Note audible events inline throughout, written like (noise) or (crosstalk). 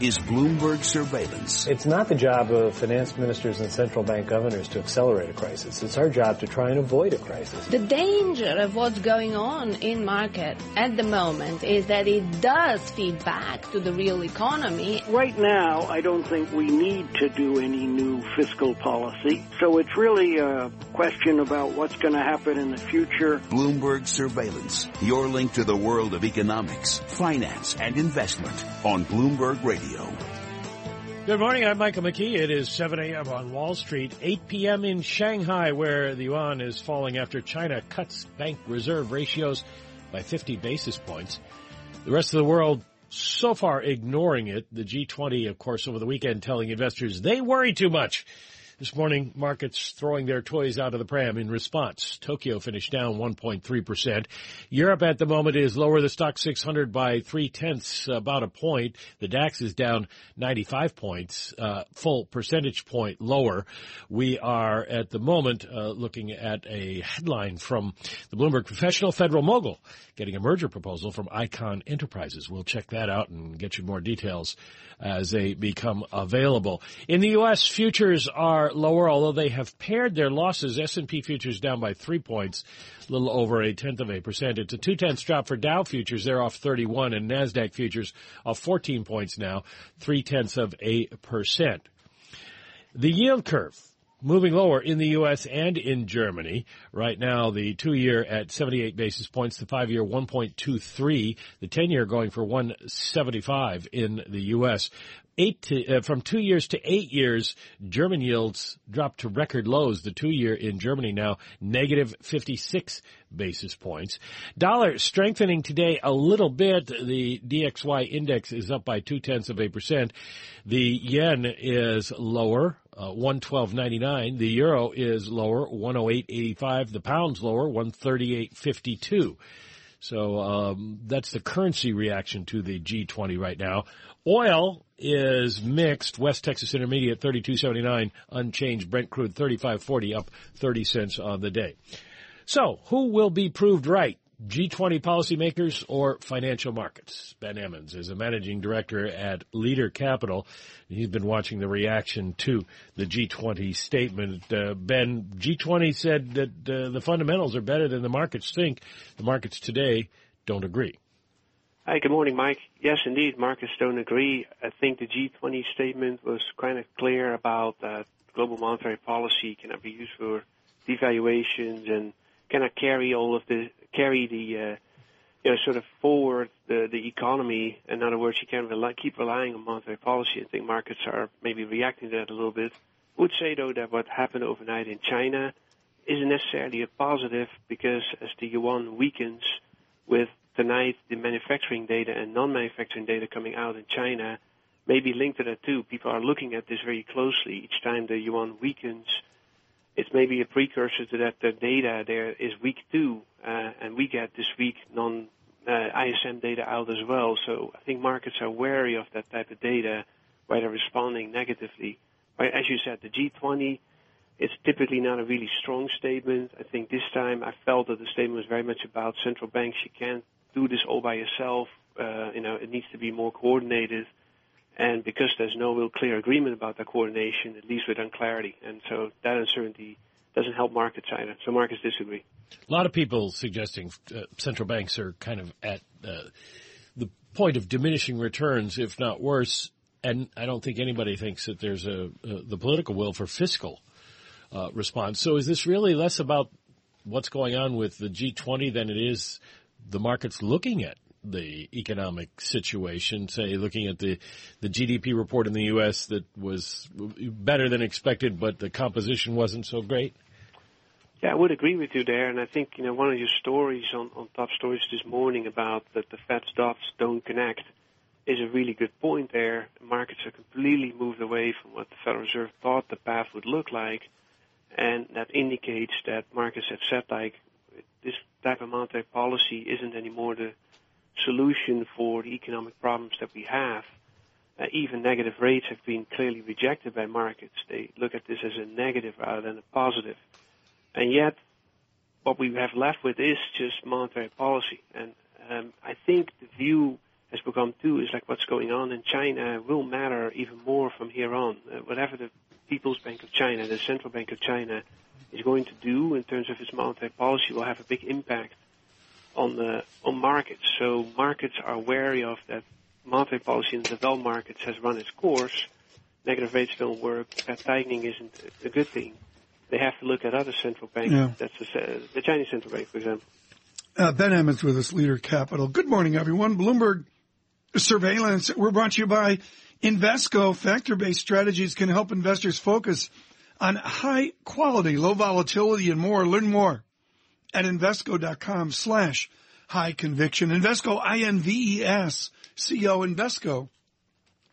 is Bloomberg Surveillance. It's not the job of finance ministers and central bank governors to accelerate a crisis. It's our job to try and avoid a crisis. The danger of what's going on in market at the moment is that it does feed back to the real economy. Right now, I don't think we need to do any new fiscal policy. So it's really a question about what's going to happen in the future. Bloomberg Surveillance, your link to the world of economics, finance, and investment on Bloomberg Radio. Good morning. I'm Michael McKee. It is 7 a.m. on Wall Street, 8 p.m. in Shanghai, where the yuan is falling after China cuts bank reserve ratios by 50 basis points. The rest of the world so far ignoring it. The G20, of course, over the weekend telling investors they worry too much. This morning, markets throwing their toys out of the pram in response. Tokyo finished down 1.3%. Europe at the moment is lower. The Stoxx 600 by three tenths, about a point. The DAX is down 95 points, uh, full percentage point lower. We are at the moment uh, looking at a headline from the Bloomberg Professional Federal Mogul getting a merger proposal from Icahn Enterprises. We'll check that out and get you more details as they become available. In the U.S., futures are lower, although they have pared their losses. S&P futures down by three points, a little over a tenth of a percent. It's a two tenths drop for Dow futures. They're off 31 and NASDAQ futures off 14 points now, three tenths of a percent. The yield curve moving lower in the U.S. and in Germany. Right now, the two-year at 78 basis points, the five-year 1.23, the 10-year going for 175 in the U.S. Eight to, uh, from two years to eight years, German yields dropped to record lows. The two-year in Germany now negative 56 basis points. Dollar strengthening today a little bit. The DXY index is up by two tenths of a percent. The yen is lower, uh, 112.99. The euro is lower, 108.85. The pound's lower, 138.52. So um, that's the currency reaction to the G20 right now. Oil is mixed. West Texas Intermediate 32.79 unchanged. Brent crude 35.40 up 30 cents on the day. So, who will be proved right? G20 policymakers or financial markets? Ben Emons is a managing director at Leader Capital. He's been watching the reaction to the G20 statement. Uh, ben, G20 said that uh, the fundamentals are better than the markets think. The markets today don't agree. Hi, good morning, Mike. Yes, indeed, markets don't agree. I think the G20 statement was kind of clear about that global monetary policy cannot be used for devaluations and cannot carry all of the carry the uh, you know sort of forward the the economy. In other words, you can't rely, keep relying on monetary policy. I think markets are maybe reacting to that a little bit. I would say though that what happened overnight in China isn't necessarily a positive because as the yuan weakens with tonight the manufacturing data and non-manufacturing data coming out in China may be linked to that too. People are looking at this very closely. Each time the yuan weakens, it's maybe a precursor to that the data there is weak too, and we get this week non uh, ISM data out as well. So I think markets are wary of that type of data, why they're responding negatively. But as you said, the G20, it's typically not a really strong statement. I think this time I felt that the statement was very much about central banks. You can't do this all by yourself. Uh, you know, it needs to be more coordinated. And because there's no real clear agreement about that coordination, it leaves with unclarity. And so that uncertainty doesn't help markets either. So markets disagree. A lot of people suggesting uh, central banks are kind of at uh, the point of diminishing returns, if not worse. And I don't think anybody thinks that there's a, a the political will for fiscal uh, response. So is this really less about what's going on with the G20 than it is the markets looking at the economic situation, say looking at the, the GDP report in the U.S. that was better than expected, but the composition wasn't so great? Yeah, I would agree with you there, and I think you know one of your stories on, on top stories this morning about that the Fed's dots don't connect is a really good point there. Markets are completely moved away from what the Federal Reserve thought the path would look like, and that indicates that markets have said like this type of monetary policy isn't anymore the solution for the economic problems that we have. Uh, even negative rates have been clearly rejected by markets. They look at this as a negative rather than a positive. And yet, what we have left with is just monetary policy. And um, I think the view has become too is like what's going on in China will matter even more from here on. Uh, whatever the People's Bank of China, the Central Bank of China, is going to do in terms of its monetary policy will have a big impact on the on markets. So markets are wary of that monetary policy in the developed markets has run its course. Negative rates don't work. That tightening isn't a good thing. They have to look at other central banks. Yeah. That's the, the Chinese central bank, for example. Uh, ben Emons with us, Leader Capital. Good morning, everyone. Bloomberg Surveillance. We're brought to you by Invesco. Factor-based strategies can help investors focus on high quality, low volatility, and more. Learn more at Invesco.com slash high conviction. Invesco, I-N-V-E-S-C-O,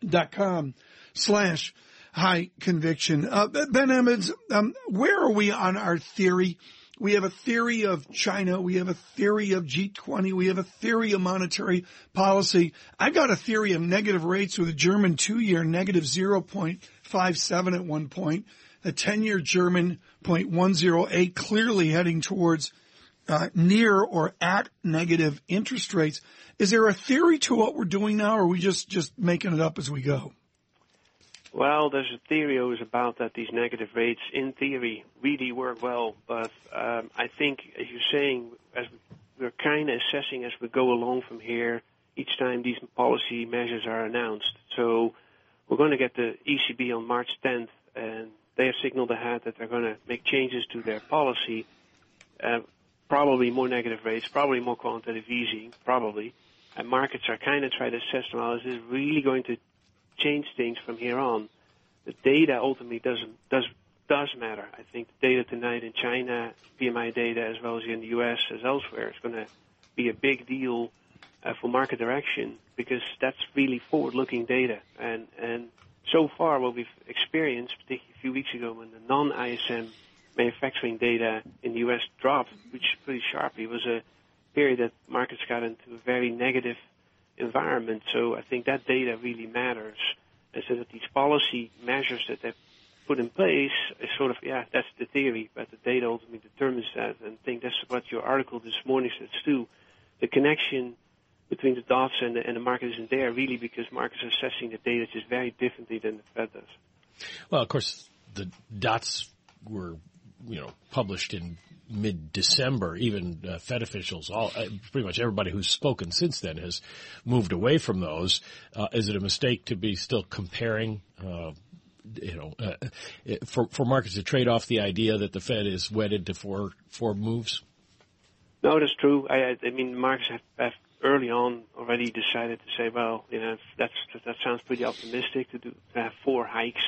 Invesco.com slash high conviction. Uh, Ben Emons, um, where are we on our theory? We have a theory of China. We have a theory of G20. We have a theory of monetary policy. I've got a theory of negative rates with a German two-year negative 0.57 at one point, a 10-year German 0.108 clearly heading towards uh, near or at negative interest rates. Is there a theory to what we're doing now, or are we just, just making it up as we go? Well, there's a theory always about that these negative rates, in theory, really work well. But um, I think, as you're saying, as we're kind of assessing as we go along from here, each time these policy measures are announced. So we're going to get the ECB on March 10th, and they have signaled ahead that they're going to make changes to their policy. Uh, probably more negative rates, probably more quantitative easing, probably. And markets are kind of trying to assess, well, is this really going to change things from here on. The data ultimately doesn't does does matter. I think the data tonight in China, PMI data, as well as in the U.S. as elsewhere, is going to be a big deal uh, for market direction because that's really forward-looking data. And and so far, what we've experienced, particularly a few weeks ago, when the non-ISM manufacturing data in the U.S. dropped, which pretty sharply, was a period that markets got into a very negative environment. So I think that data really matters. And so that these policy measures that they've put in place is sort of, yeah, that's the theory, but the data ultimately determines that. And I think that's what your article this morning says too. The connection between the dots and the, and the market isn't there really because markets are assessing the data just very differently than the Fed does. Well, of course, the dots were, you know, published in mid-December. Even uh, Fed officials, all uh, pretty much everybody who's spoken since then has moved away from those. Uh, is it a mistake to be still comparing? Uh, you know, uh, for for markets to trade off the idea that the Fed is wedded to four four moves. No, that's true. I, I mean, markets have, have early on already decided to say, well, you know, that's that sounds pretty optimistic to do to have four hikes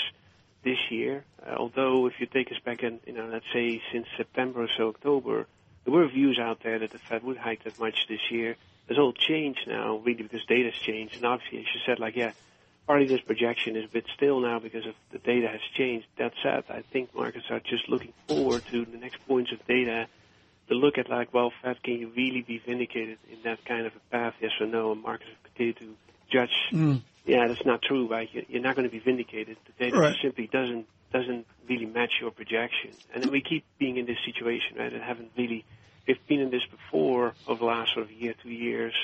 this year. Uh, although if you take us back in, you know, let's say since September or so, October, there were views out there that the Fed would hike that much this year. There's all changed now, really, because data's changed. And obviously, as you said, like, yeah, partly this projection is a bit still now because of the data has changed. That said, I think markets are just looking forward to the next points of data to look at like, well, Fed, can you really be vindicated in that kind of a path, yes or no? And markets continue to judge mm yeah, that's not true, right? You're not going to be vindicated. The data right. simply doesn't doesn't really match your projection, and then we keep being in this situation, right? And haven't really we've been in this before over the last sort of year, two years.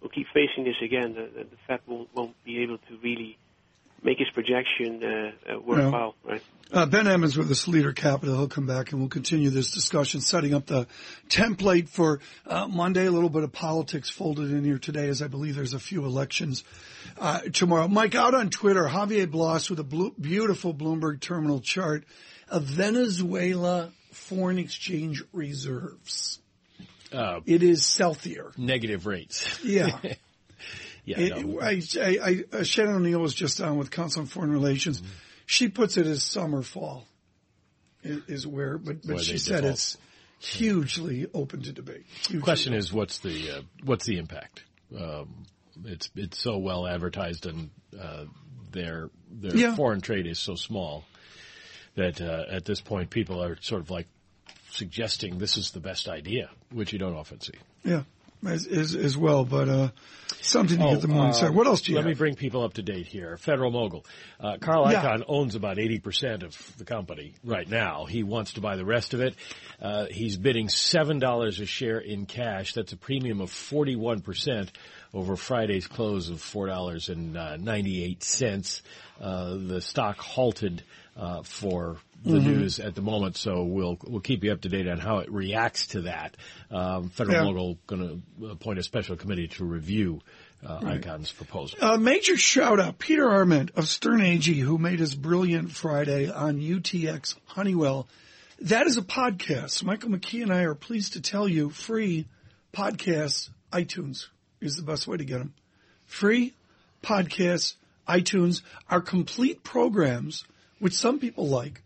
We'll keep facing this again. The, the, the Fed won't, won't be able to really make his projection uh, uh, worthwhile, right? Uh, ben Emons with us, Leader Capital. He'll come back and we'll continue this discussion, setting up the template for uh, Monday. A little bit of politics folded in here today, as I believe there's a few elections uh, tomorrow. Mike, out on Twitter, Javier Blas with a blue, beautiful Bloomberg terminal chart of Venezuela foreign exchange reserves. Uh, it is healthier. Negative rates. Yeah. (laughs) Yeah, it, no. I, I, I, Shannon O'Neil was just on with Council on Foreign Relations. Mm-hmm. She puts it as summer fall is, is where, but, but she said default. it's hugely open to debate. The question open. is, what's the uh, what's the impact? Um, it's it's so well advertised, and uh, their their yeah. foreign trade is so small that uh, at this point people are sort of like suggesting this is the best idea, which you don't often see. Yeah as, as, as well, but uh, something to oh, get the morning uh, What else do you Let have? me bring people up to date here. Federal Mogul. Uh, Carl Icahn yeah. owns about 80% of the company right now. He wants to buy the rest of it. Uh, he's bidding $7 a share in cash. That's a premium of 41% over Friday's close of four dollars and ninety eight cents. Uh, the stock halted uh, for the mm-hmm. news at the moment, so we'll we'll keep you up to date on how it reacts to that. Um, Federal yeah. Going to appoint a special committee to review uh, right. Icahn's proposal. A major shout out, Peter Arment of Sterne Agee, who made his brilliant Friday on UTX Honeywell. That is a podcast. Michael McKee and I are pleased to tell you free podcasts, iTunes is the best way to get them. Free podcasts, iTunes our complete programs, which some people like.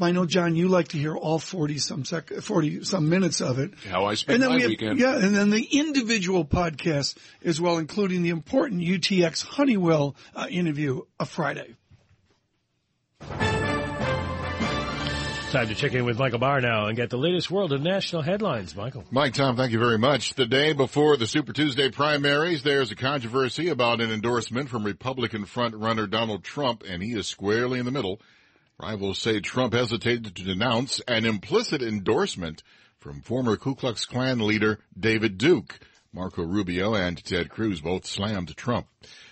I know, John, you like to hear all 40 some sec, 40 some minutes of it. How I spend my have, weekend. Yeah, and then the individual podcasts as well, including the important UTX Honeywell uh, interview of Friday. Time to check in with Michael Barr now and get the latest world of national headlines. Michael. Mike, Tom, thank you very much. The day before the Super Tuesday primaries, there's a controversy about an endorsement from Republican frontrunner Donald Trump, and he is squarely in the middle. Rivals say Trump hesitated to denounce an implicit endorsement from former Ku Klux Klan leader David Duke. Marco Rubio and Ted Cruz both slammed Trump.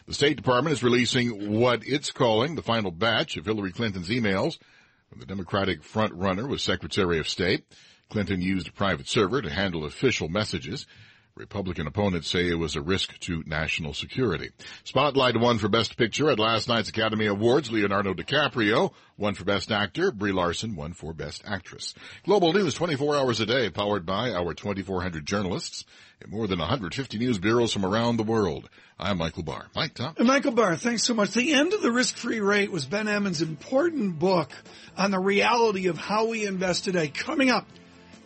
The State Department is releasing what it's calling the final batch of Hillary Clinton's emails the Democratic frontrunner was Secretary of State. Clinton used a private server to handle official messages. Republican opponents say it was a risk to national security. Spotlight won for Best Picture at last night's Academy Awards. Leonardo DiCaprio won for Best Actor. Brie Larson won for Best Actress. Global News 24 hours a day powered by our 2,400 journalists in more than 150 news bureaus from around the world. I'm Michael Barr. Mike, Tom? And Michael Barr, thanks so much. The End of the Risk-Free Rate was Ben Emons' important book on the reality of how we invest today. Coming up,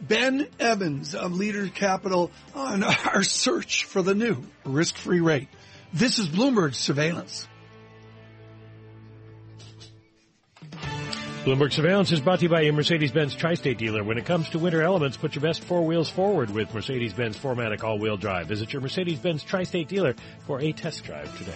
Ben Evans of Leader Capital on (laughs) our search for the new risk-free rate. This is Bloomberg Surveillance. Bloomberg Surveillance is brought to you by your Mercedes-Benz Tri-State dealer. When it comes to winter elements, put your best four wheels forward with Mercedes-Benz 4MATIC all-wheel drive. Visit your Mercedes-Benz Tri-State dealer for a test drive today.